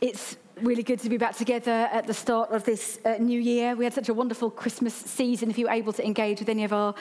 It's really good to be back together at the start of this uh, new year. We had such a wonderful Christmas season. If you were able to engage with any of our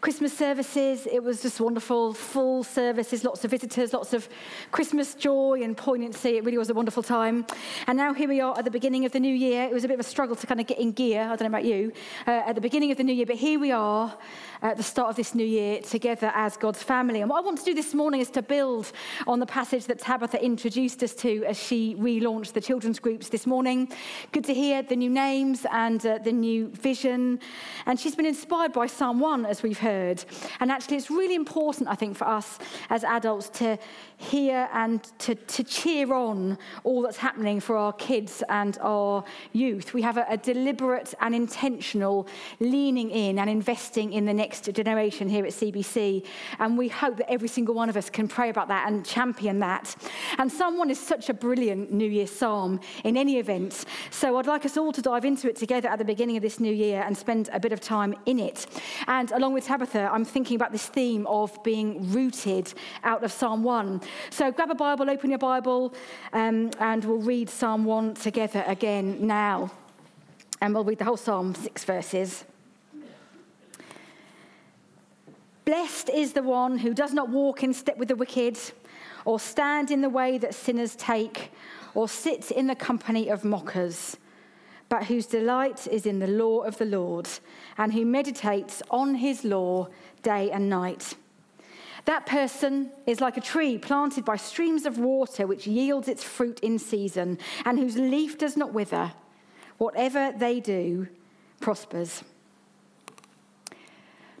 Christmas services, it was just wonderful. Full services, lots of visitors, lots of Christmas joy and poignancy. It really was a wonderful time. And now here we are at the beginning of the new year. It was a bit of a struggle to kind of get in gear. I don't know about you. Uh, at the beginning of the new year, but here we are at the start of this new year together as God's family. And what I want to do this morning is to build on the passage that Tabitha introduced us to as she relaunched the children's groups this morning. Good to hear the new names and uh, the new vision. And she's been inspired by Psalm 1, as we've heard. And actually, it's really important, I think, for us as adults to hear and to, to cheer on all that's happening for our kids and our youth. We have a, a deliberate and intentional leaning in and investing in the next generation here at CBC. And we hope that every single one of us can pray about that and champion that. And Psalm 1 is such a brilliant New Year psalm in any event. So I'd like us all to dive into it together at the beginning of this new year and spend a bit of time in it. And along with Tabitha, I'm thinking about this theme of being rooted out of Psalm 1. So grab a Bible, open your Bible, um, and we'll read Psalm 1 together again now. And we'll read the whole Psalm, six verses. Blessed is the one who does not walk in step with the wicked, or stand in the way that sinners take, or sits in the company of mockers, but whose delight is in the law of the Lord, and who meditates on his law day and night. That person is like a tree planted by streams of water, which yields its fruit in season, and whose leaf does not wither. Whatever they do prospers.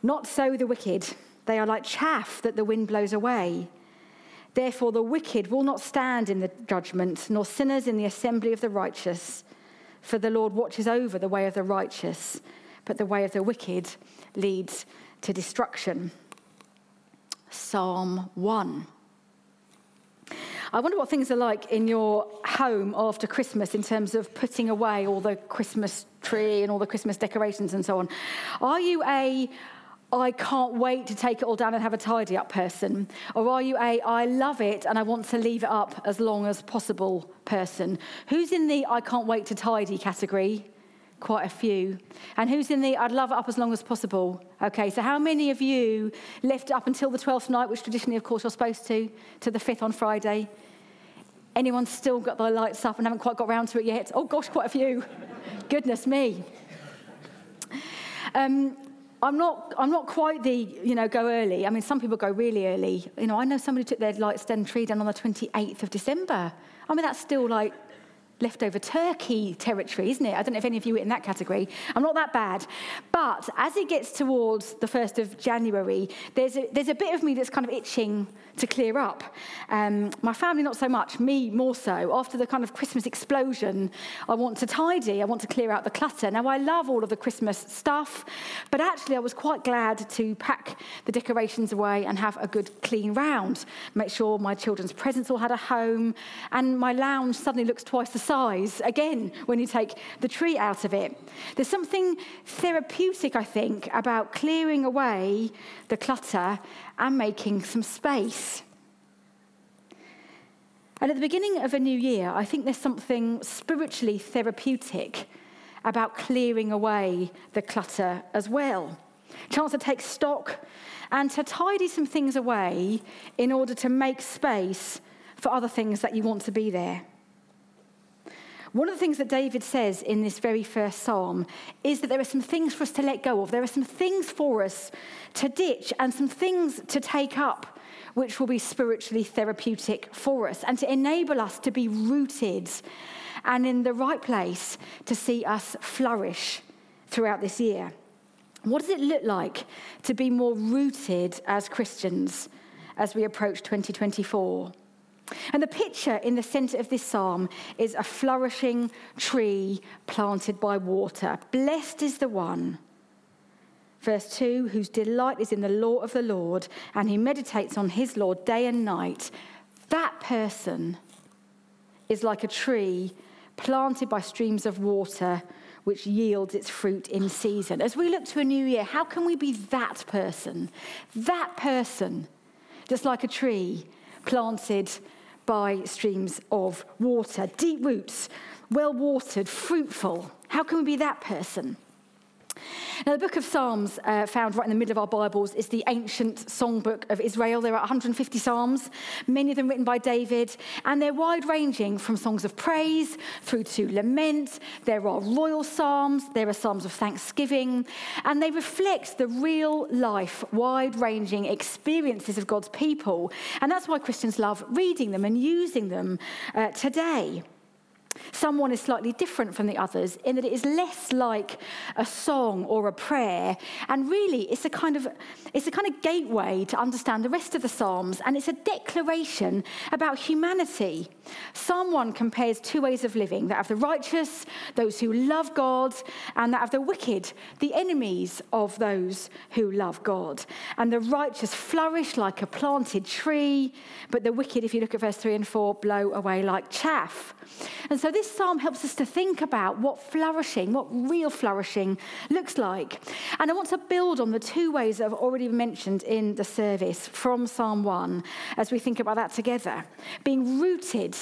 Not so the wicked. They are like chaff that the wind blows away. Therefore, the wicked will not stand in the judgment, nor sinners in the assembly of the righteous. For the Lord watches over the way of the righteous, but the way of the wicked leads to destruction. Psalm 1. I wonder what things are like in your home after Christmas in terms of putting away all the Christmas tree and all the Christmas decorations and so on. Are you a I can't wait to take it all down and have a tidy up person? Or are you a I love it and I want to leave it up as long as possible person? Who's in the I can't wait to tidy category? Quite a few. And who's in the I'd love it up as long as possible? Okay, so how many of you left up until the 12th night, which traditionally, of course, you're supposed to, to the 5th on Friday? Anyone still got their lights up and haven't quite got around to it yet? Oh gosh, quite a few. Goodness me. Um, I'm not, I'm not quite the, you know, go early. I mean, some people go really early. You know, I know somebody took their light stem tree down on the 28th of December. I mean, that's still like leftover turkey territory, isn't it? I don't know if any of you are in that category. I'm not that bad. But as it gets towards the 1st of January, there's a, there's a bit of me that's kind of itching to clear up. Um, my family, not so much, me more so. After the kind of Christmas explosion, I want to tidy, I want to clear out the clutter. Now, I love all of the Christmas stuff, but actually, I was quite glad to pack the decorations away and have a good clean round. Make sure my children's presents all had a home, and my lounge suddenly looks twice the size again when you take the tree out of it. There's something therapeutic, I think, about clearing away the clutter and making some space. And at the beginning of a new year, I think there's something spiritually therapeutic about clearing away the clutter as well. Chance to take stock and to tidy some things away in order to make space for other things that you want to be there. One of the things that David says in this very first psalm is that there are some things for us to let go of. There are some things for us to ditch and some things to take up, which will be spiritually therapeutic for us and to enable us to be rooted and in the right place to see us flourish throughout this year. What does it look like to be more rooted as Christians as we approach 2024? And the picture in the center of this psalm is a flourishing tree planted by water. Blessed is the one, verse 2, whose delight is in the law of the Lord, and he meditates on his law day and night. That person is like a tree planted by streams of water, which yields its fruit in season. As we look to a new year, how can we be that person? That person, just like a tree planted by streams of water. Deep roots, well watered, fruitful. How can we be that person? Now, the book of Psalms, uh, found right in the middle of our Bibles, is the ancient songbook of Israel. There are 150 Psalms, many of them written by David, and they're wide ranging from songs of praise through to lament. There are royal Psalms, there are Psalms of thanksgiving, and they reflect the real life, wide ranging experiences of God's people. And that's why Christians love reading them and using them uh, today. Psalm 1 is slightly different from the others in that it is less like a song or a prayer, and really it's a kind of it's a kind of gateway to understand the rest of the Psalms, and it's a declaration about humanity. Psalm 1 compares two ways of living that of the righteous, those who love God, and that of the wicked, the enemies of those who love God. And the righteous flourish like a planted tree, but the wicked, if you look at verse 3 and 4, blow away like chaff. And so this psalm helps us to think about what flourishing, what real flourishing looks like. And I want to build on the two ways that I've already mentioned in the service from Psalm 1 as we think about that together. Being rooted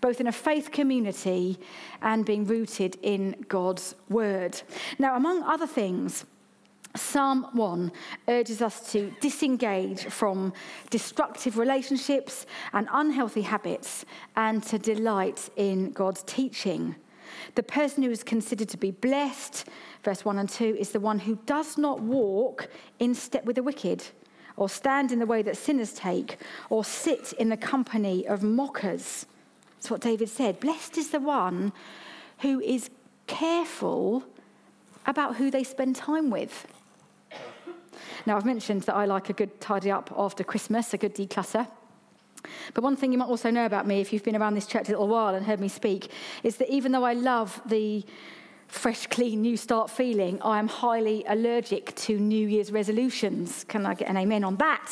both in a faith community and being rooted in God's word. Now, among other things, Psalm 1 urges us to disengage from destructive relationships and unhealthy habits and to delight in God's teaching. The person who is considered to be blessed, verse 1 and 2, is the one who does not walk in step with the wicked, or stand in the way that sinners take, or sit in the company of mockers. That's what David said. Blessed is the one who is careful about who they spend time with. Now, I've mentioned that I like a good tidy up after Christmas, a good declutter. But one thing you might also know about me, if you've been around this church a little while and heard me speak, is that even though I love the fresh, clean, new start feeling, I am highly allergic to New Year's resolutions. Can I get an amen on that?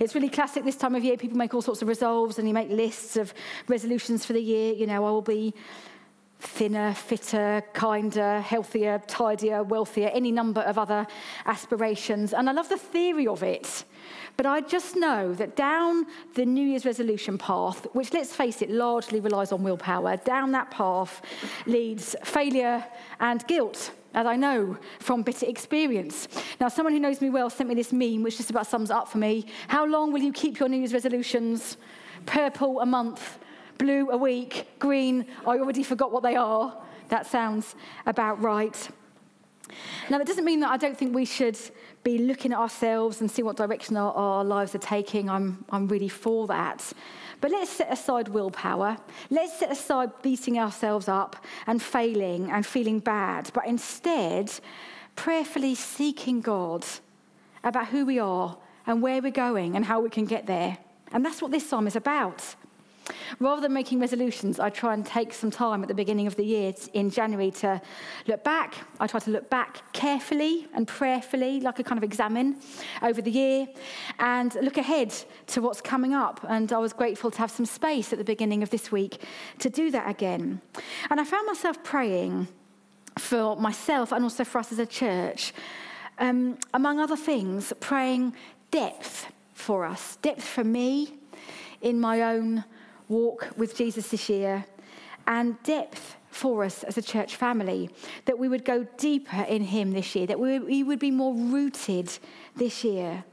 It's really classic this time of year. People make all sorts of resolves and you make lists of resolutions for the year. You know, I will be thinner, fitter, kinder, healthier, tidier, wealthier, any number of other aspirations. And I love the theory of it. But I just know that down the New Year's resolution path, which let's face it, largely relies on willpower, down that path leads failure and guilt as I know from bitter experience. Now, someone who knows me well sent me this meme, which just about sums up for me. How long will you keep your New Year's resolutions? Purple a month, blue a week, green, I already forgot what they are. That sounds about right. Now, that doesn't mean that I don't think we should be looking at ourselves and see what direction our, our, lives are taking. I'm, I'm really for that. But let's set aside willpower. Let's set aside beating ourselves up and failing and feeling bad, but instead, prayerfully seeking God about who we are and where we're going and how we can get there. And that's what this psalm is about. Rather than making resolutions, I try and take some time at the beginning of the year in January to look back. I try to look back carefully and prayerfully, like a kind of examen over the year, and look ahead to what's coming up. And I was grateful to have some space at the beginning of this week to do that again. And I found myself praying for myself and also for us as a church, um, among other things, praying depth for us, depth for me in my own walk with Jesus this year and depth for us as a church family, that we would go deeper in Him this year, that we would be more rooted this year.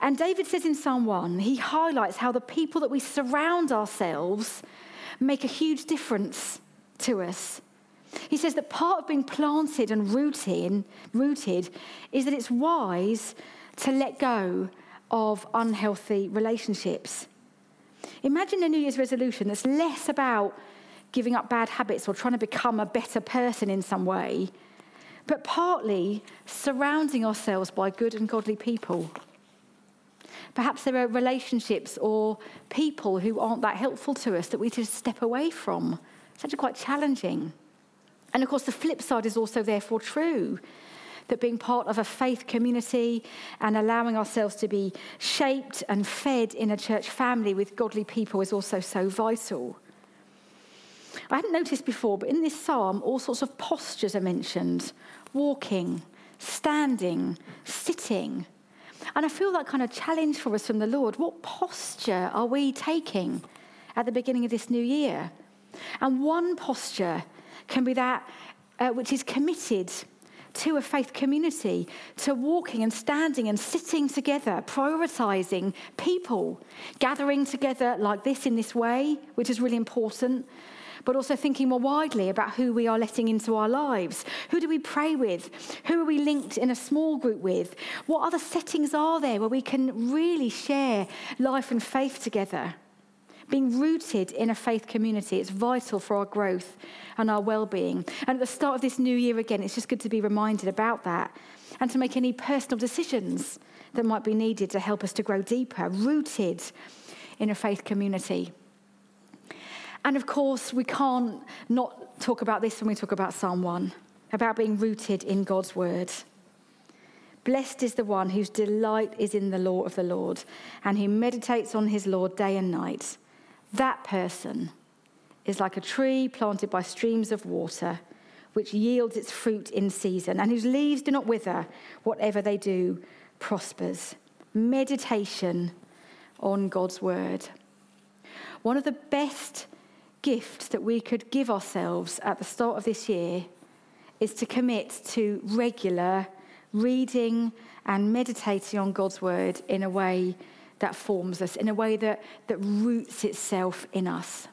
And David says in Psalm 1, he highlights how the people that we surround ourselves make a huge difference to us. He says that part of being planted and rooted, rooted is that it's wise to let go of unhealthy relationships. Imagine a New Year's resolution that's less about giving up bad habits or trying to become a better person in some way, but partly surrounding ourselves by good and godly people. Perhaps there are relationships or people who aren't that helpful to us that we just step away from. It's actually quite challenging. And of course, the flip side is also therefore true that being part of a faith community and allowing ourselves to be shaped and fed in a church family with godly people is also so vital. I hadn't noticed before, but in this psalm, all sorts of postures are mentioned walking, standing, sitting. And I feel that kind of challenge for us from the Lord. What posture are we taking at the beginning of this new year. And one posture can be that uh, which is committed to a faith community, to walking and standing and sitting together, prioritizing people, gathering together like this in this way, which is really important, but also thinking more widely about who we are letting into our lives. Who do we pray with? Who are we linked in a small group with? What other settings are there where we can really share life and faith together? Being rooted in a faith community, it's vital for our growth and our well being. And at the start of this new year, again, it's just good to be reminded about that and to make any personal decisions that might be needed to help us to grow deeper, rooted in a faith community. And of course, we can't not talk about this when we talk about Psalm 1, about being rooted in God's word. Blessed is the one whose delight is in the law of the Lord and who meditates on his law day and night. That person is like a tree planted by streams of water, which yields its fruit in season, and whose leaves do not wither. Whatever they do prospers. Meditation on God's word. One of the best gifts that we could give ourselves at the start of this year is to commit to regular reading and meditating on God's word in a way that forms us, in a way that, that roots itself in us.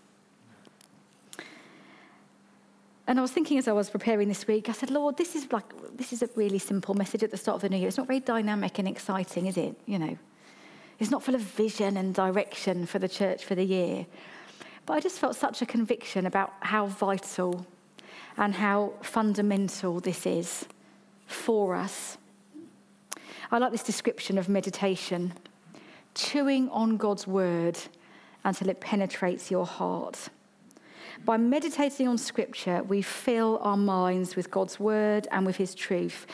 And I was thinking as I was preparing this week, I said, Lord, this is like this is a really simple message at the start of the new year. It's not very dynamic and exciting, is it? You know, it's not full of vision and direction for the church for the year. But I just felt such a conviction about how vital and how fundamental this is for us. I like this description of meditation chewing on God's word until it penetrates your heart. By meditating on scripture, we fill our minds with God's word and with his truth.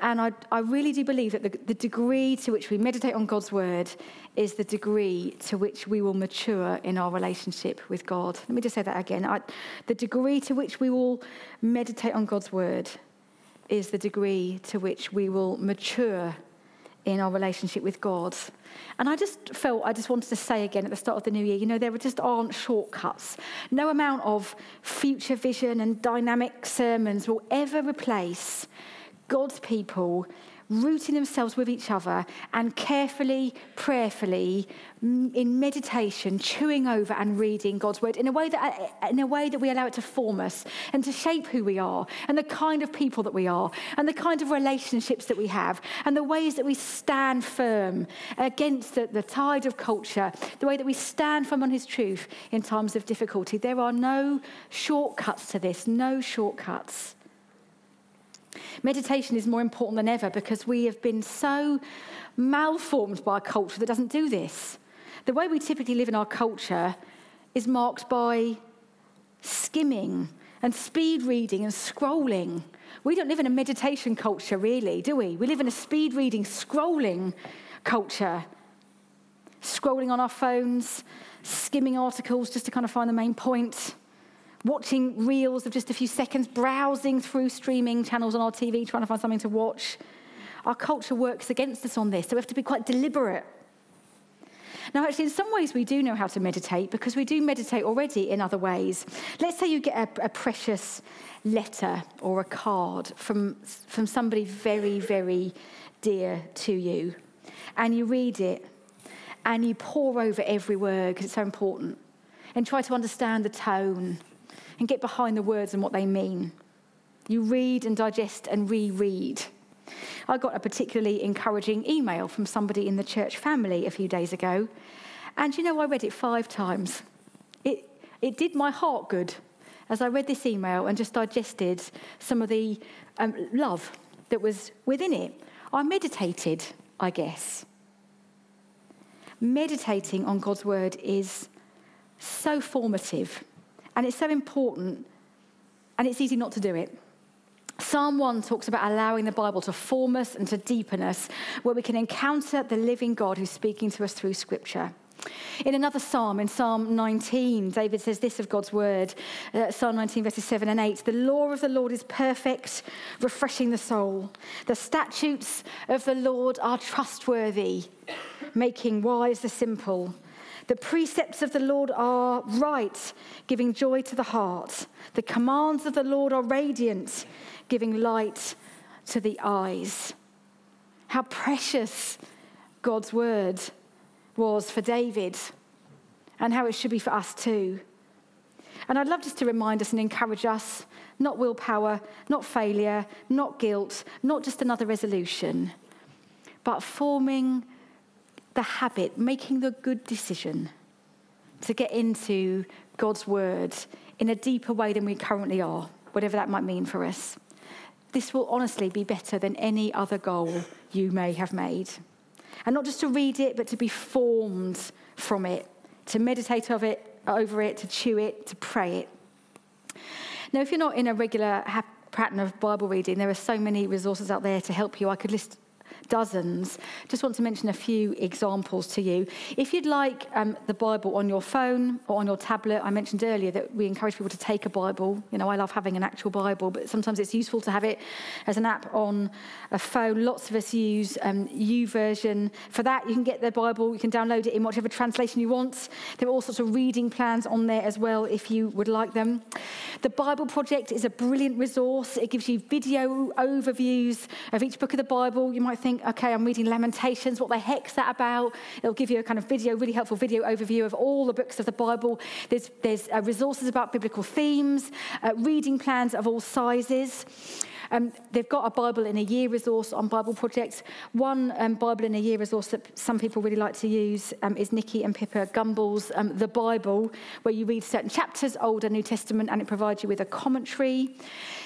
And I, I really do believe that the, the degree to which we meditate on God's word is the degree to which we will mature in our relationship with God. Let me just say that again. I, the degree to which we will meditate on God's word is the degree to which we will mature in our relationship with God. And I just felt I just wanted to say again at the start of the new year, you know, there just aren't shortcuts. No amount of future vision and dynamic sermons will ever replace God's people rooting themselves with each other and carefully, prayerfully, in meditation, chewing over and reading God's word in a way that, uh, uh, in a way that we allow it to form us and to shape who we are and the kind of people that we are and the kind of relationships that we have and the ways that we stand firm against the, the tide of culture, the way that we stand firm on His truth in times of difficulty. There are no shortcuts to this, no shortcuts. Meditation is more important than ever because we have been so malformed by a culture that doesn't do this. The way we typically live in our culture is marked by skimming and speed reading and scrolling. We don't live in a meditation culture, really, do we? We live in a speed reading, scrolling culture. Scrolling on our phones, skimming articles just to kind of find the main point watching reels of just a few seconds, browsing through streaming channels on our TV, trying to find something to watch. Our culture works against us on this, so we have to be quite deliberate. Now, actually, in some ways, we do know how to meditate because we do meditate already in other ways. Let's say you get a, a precious letter or a card from, from somebody very, very dear to you, and you read it and you pore over every word because it's so important and try to understand the tone and get behind the words and what they mean. You read and digest and reread. I got a particularly encouraging email from somebody in the church family a few days ago, and you know, I read it five times. It, it did my heart good as I read this email and just digested some of the um, love that was within it. I meditated, I guess. Meditating on God's word is so formative and it's so important, and it's easy not to do it. Psalm 1 talks about allowing the Bible to form us and to deepen us, where we can encounter the living God who's speaking to us through Scripture. In another psalm, in Psalm 19, David says this of God's word, uh, Psalm 19, verses 7 and 8 The law of the Lord is perfect, refreshing the soul. The statutes of the Lord are trustworthy, making wise the simple. The precepts of the Lord are right, giving joy to the heart. The commands of the Lord are radiant, giving light to the eyes. How precious God's word was for David, and how it should be for us too. And I'd love just to remind us and encourage us not willpower, not failure, not guilt, not just another resolution, but forming the habit, making the good decision to get into God's word in a deeper way than we currently are, whatever that might mean for us. This will honestly be better than any other goal you may have made. And not just to read it, but to be formed from it, to meditate of it, over it, to chew it, to pray it. Now, if you're not in a regular pattern of Bible reading, there are so many resources out there to help you. I could list dozens. Just want to mention a few examples to you. If you'd like um, the Bible on your phone or on your tablet, I mentioned earlier that we encourage people to take a Bible. You know, I love having an actual Bible, but sometimes it's useful to have it as an app on a phone. Lots of us use um, YouVersion. For that, you can get the Bible, you can download it in whatever translation you want. There are all sorts of reading plans on there as well if you would like them. The Bible Project is a brilliant resource. It gives you video overviews of each book of the Bible. You might think, think, okay, I'm reading Lamentations, what the heck's that about? It'll give you a kind of video, really helpful video overview of all the books of the Bible. There's, there's uh, resources about biblical themes, uh, reading plans of all sizes. Um, they've got a Bible in a year resource on Bible projects. One um, Bible in a year resource that some people really like to use um, is Nicky and Pippa Gumbel's um, The Bible, where you read certain chapters, Old and New Testament, and it provides you with a commentary.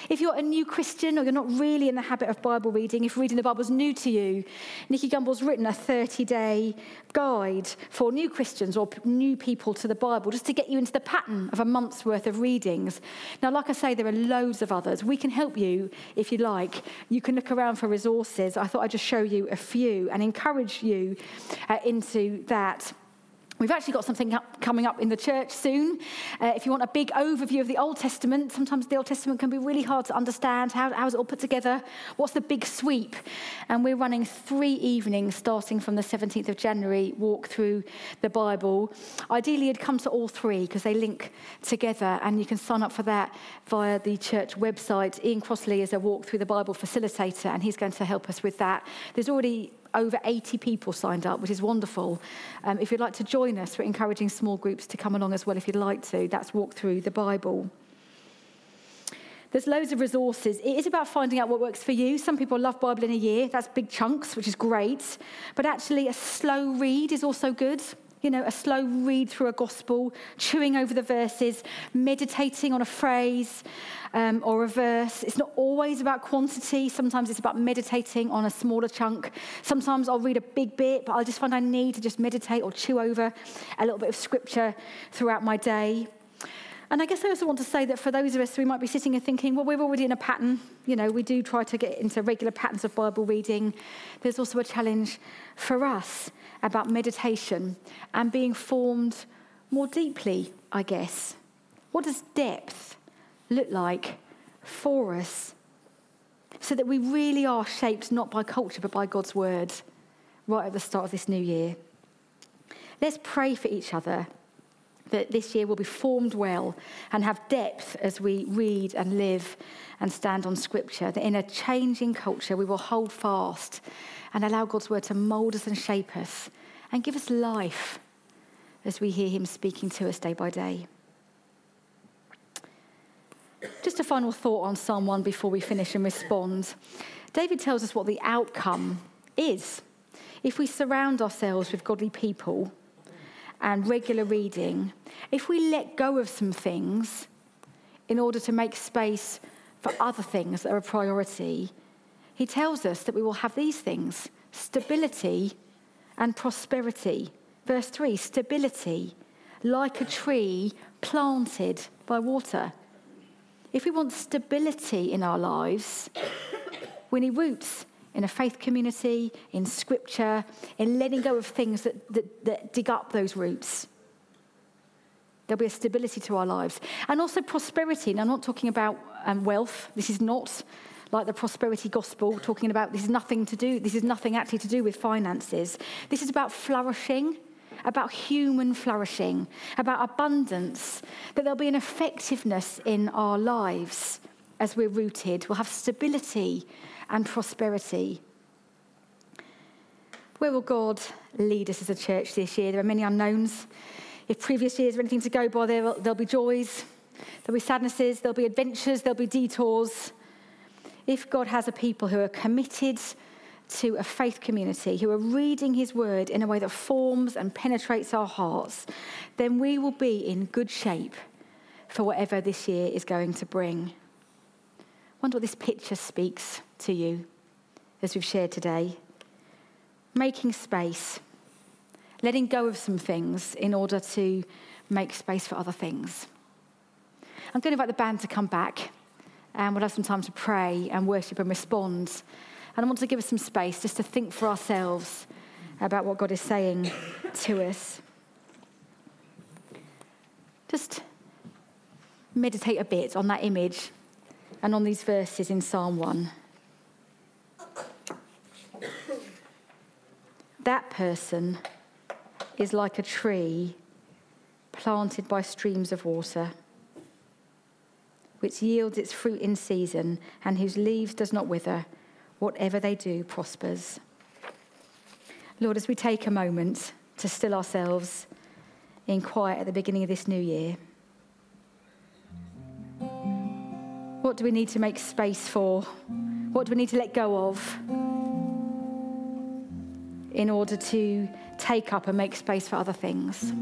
If you're a new Christian or you're not really in the habit of Bible reading, if reading the Bible is new to you, Nicky Gumbel's written a 30 day guide for new Christians or new people to the Bible just to get you into the pattern of a month's worth of readings. Now, like I say, there are loads of others. We can help you if you like. You can look around for resources. I thought I'd just show you a few and encourage you uh, into that. We've actually got something up, coming up in the church soon. Uh, if you want a big overview of the Old Testament, sometimes the Old Testament can be really hard to understand. How, how is it all put together? What's the big sweep? And we're running three evenings starting from the 17th of January, walk through the Bible. Ideally, you'd come to all three because they link together, and you can sign up for that via the church website. Ian Crossley is a walk through the Bible facilitator, and he's going to help us with that. There's already over 80 people signed up, which is wonderful. Um, if you'd like to join us, we're encouraging small groups to come along as well if you'd like to. That's Walk Through the Bible. There's loads of resources. It is about finding out what works for you. Some people love Bible in a year. That's big chunks, which is great. But actually, a slow read is also good you know, a slow read through a gospel, chewing over the verses, meditating on a phrase um, or a verse. It's not always about quantity. Sometimes it's about meditating on a smaller chunk. Sometimes I'll read a big bit, but I just find I need to just meditate or chew over a little bit of scripture throughout my day. And I guess I also want to say that for those of us who might be sitting and thinking, well, we're already in a pattern, you know, we do try to get into regular patterns of Bible reading. There's also a challenge for us about meditation and being formed more deeply, I guess. What does depth look like for us so that we really are shaped not by culture but by God's word right at the start of this new year? Let's pray for each other that this year will be formed well and have depth as we read and live and stand on Scripture. That in a changing culture, we will hold fast and allow God's word to mold us and shape us and give us life as we hear Him speaking to us day by day. Just a final thought on Psalm 1 before we finish and respond. David tells us what the outcome is. If we surround ourselves with godly people and regular reading, if we let go of some things in order to make space for other things that are a priority, he tells us that we will have these things stability and prosperity. Verse 3 stability, like a tree planted by water. If we want stability in our lives, we need roots in a faith community, in scripture, in letting go of things that, that, that dig up those roots. There'll be a stability to our lives. And also prosperity. And I'm not talking about um, wealth. This is not like the prosperity gospel, talking about this is nothing to do, this is nothing actually to do with finances. This is about flourishing about human flourishing, about abundance, that there'll be an effectiveness in our lives as we're rooted. We'll have stability and prosperity. Where will God lead us as a church this year? There are many unknowns. If previous years are anything to go by, there will, there'll be joys, there'll be sadnesses, there'll be adventures, there'll be detours. If God has a people who are committed to a faith community, who are reading His word in a way that forms and penetrates our hearts, then we will be in good shape for whatever this year is going to bring. Wonder what this picture speaks to you as we've shared today. Making space, letting go of some things in order to make space for other things. I'm going to invite the band to come back and we'll have some time to pray and worship and respond. And I want to give us some space just to think for ourselves about what God is saying to us. Just meditate a bit on that image and on these verses in Psalm 1. That person is like a tree planted by streams of water, which yields its fruit in season and whose leaves does not wither whatever they do prospers. Lord, as we take a moment to still ourselves in quiet at the beginning of this new year, what do we need to make space for? What do we need to let go of in order to take up and make space for other things?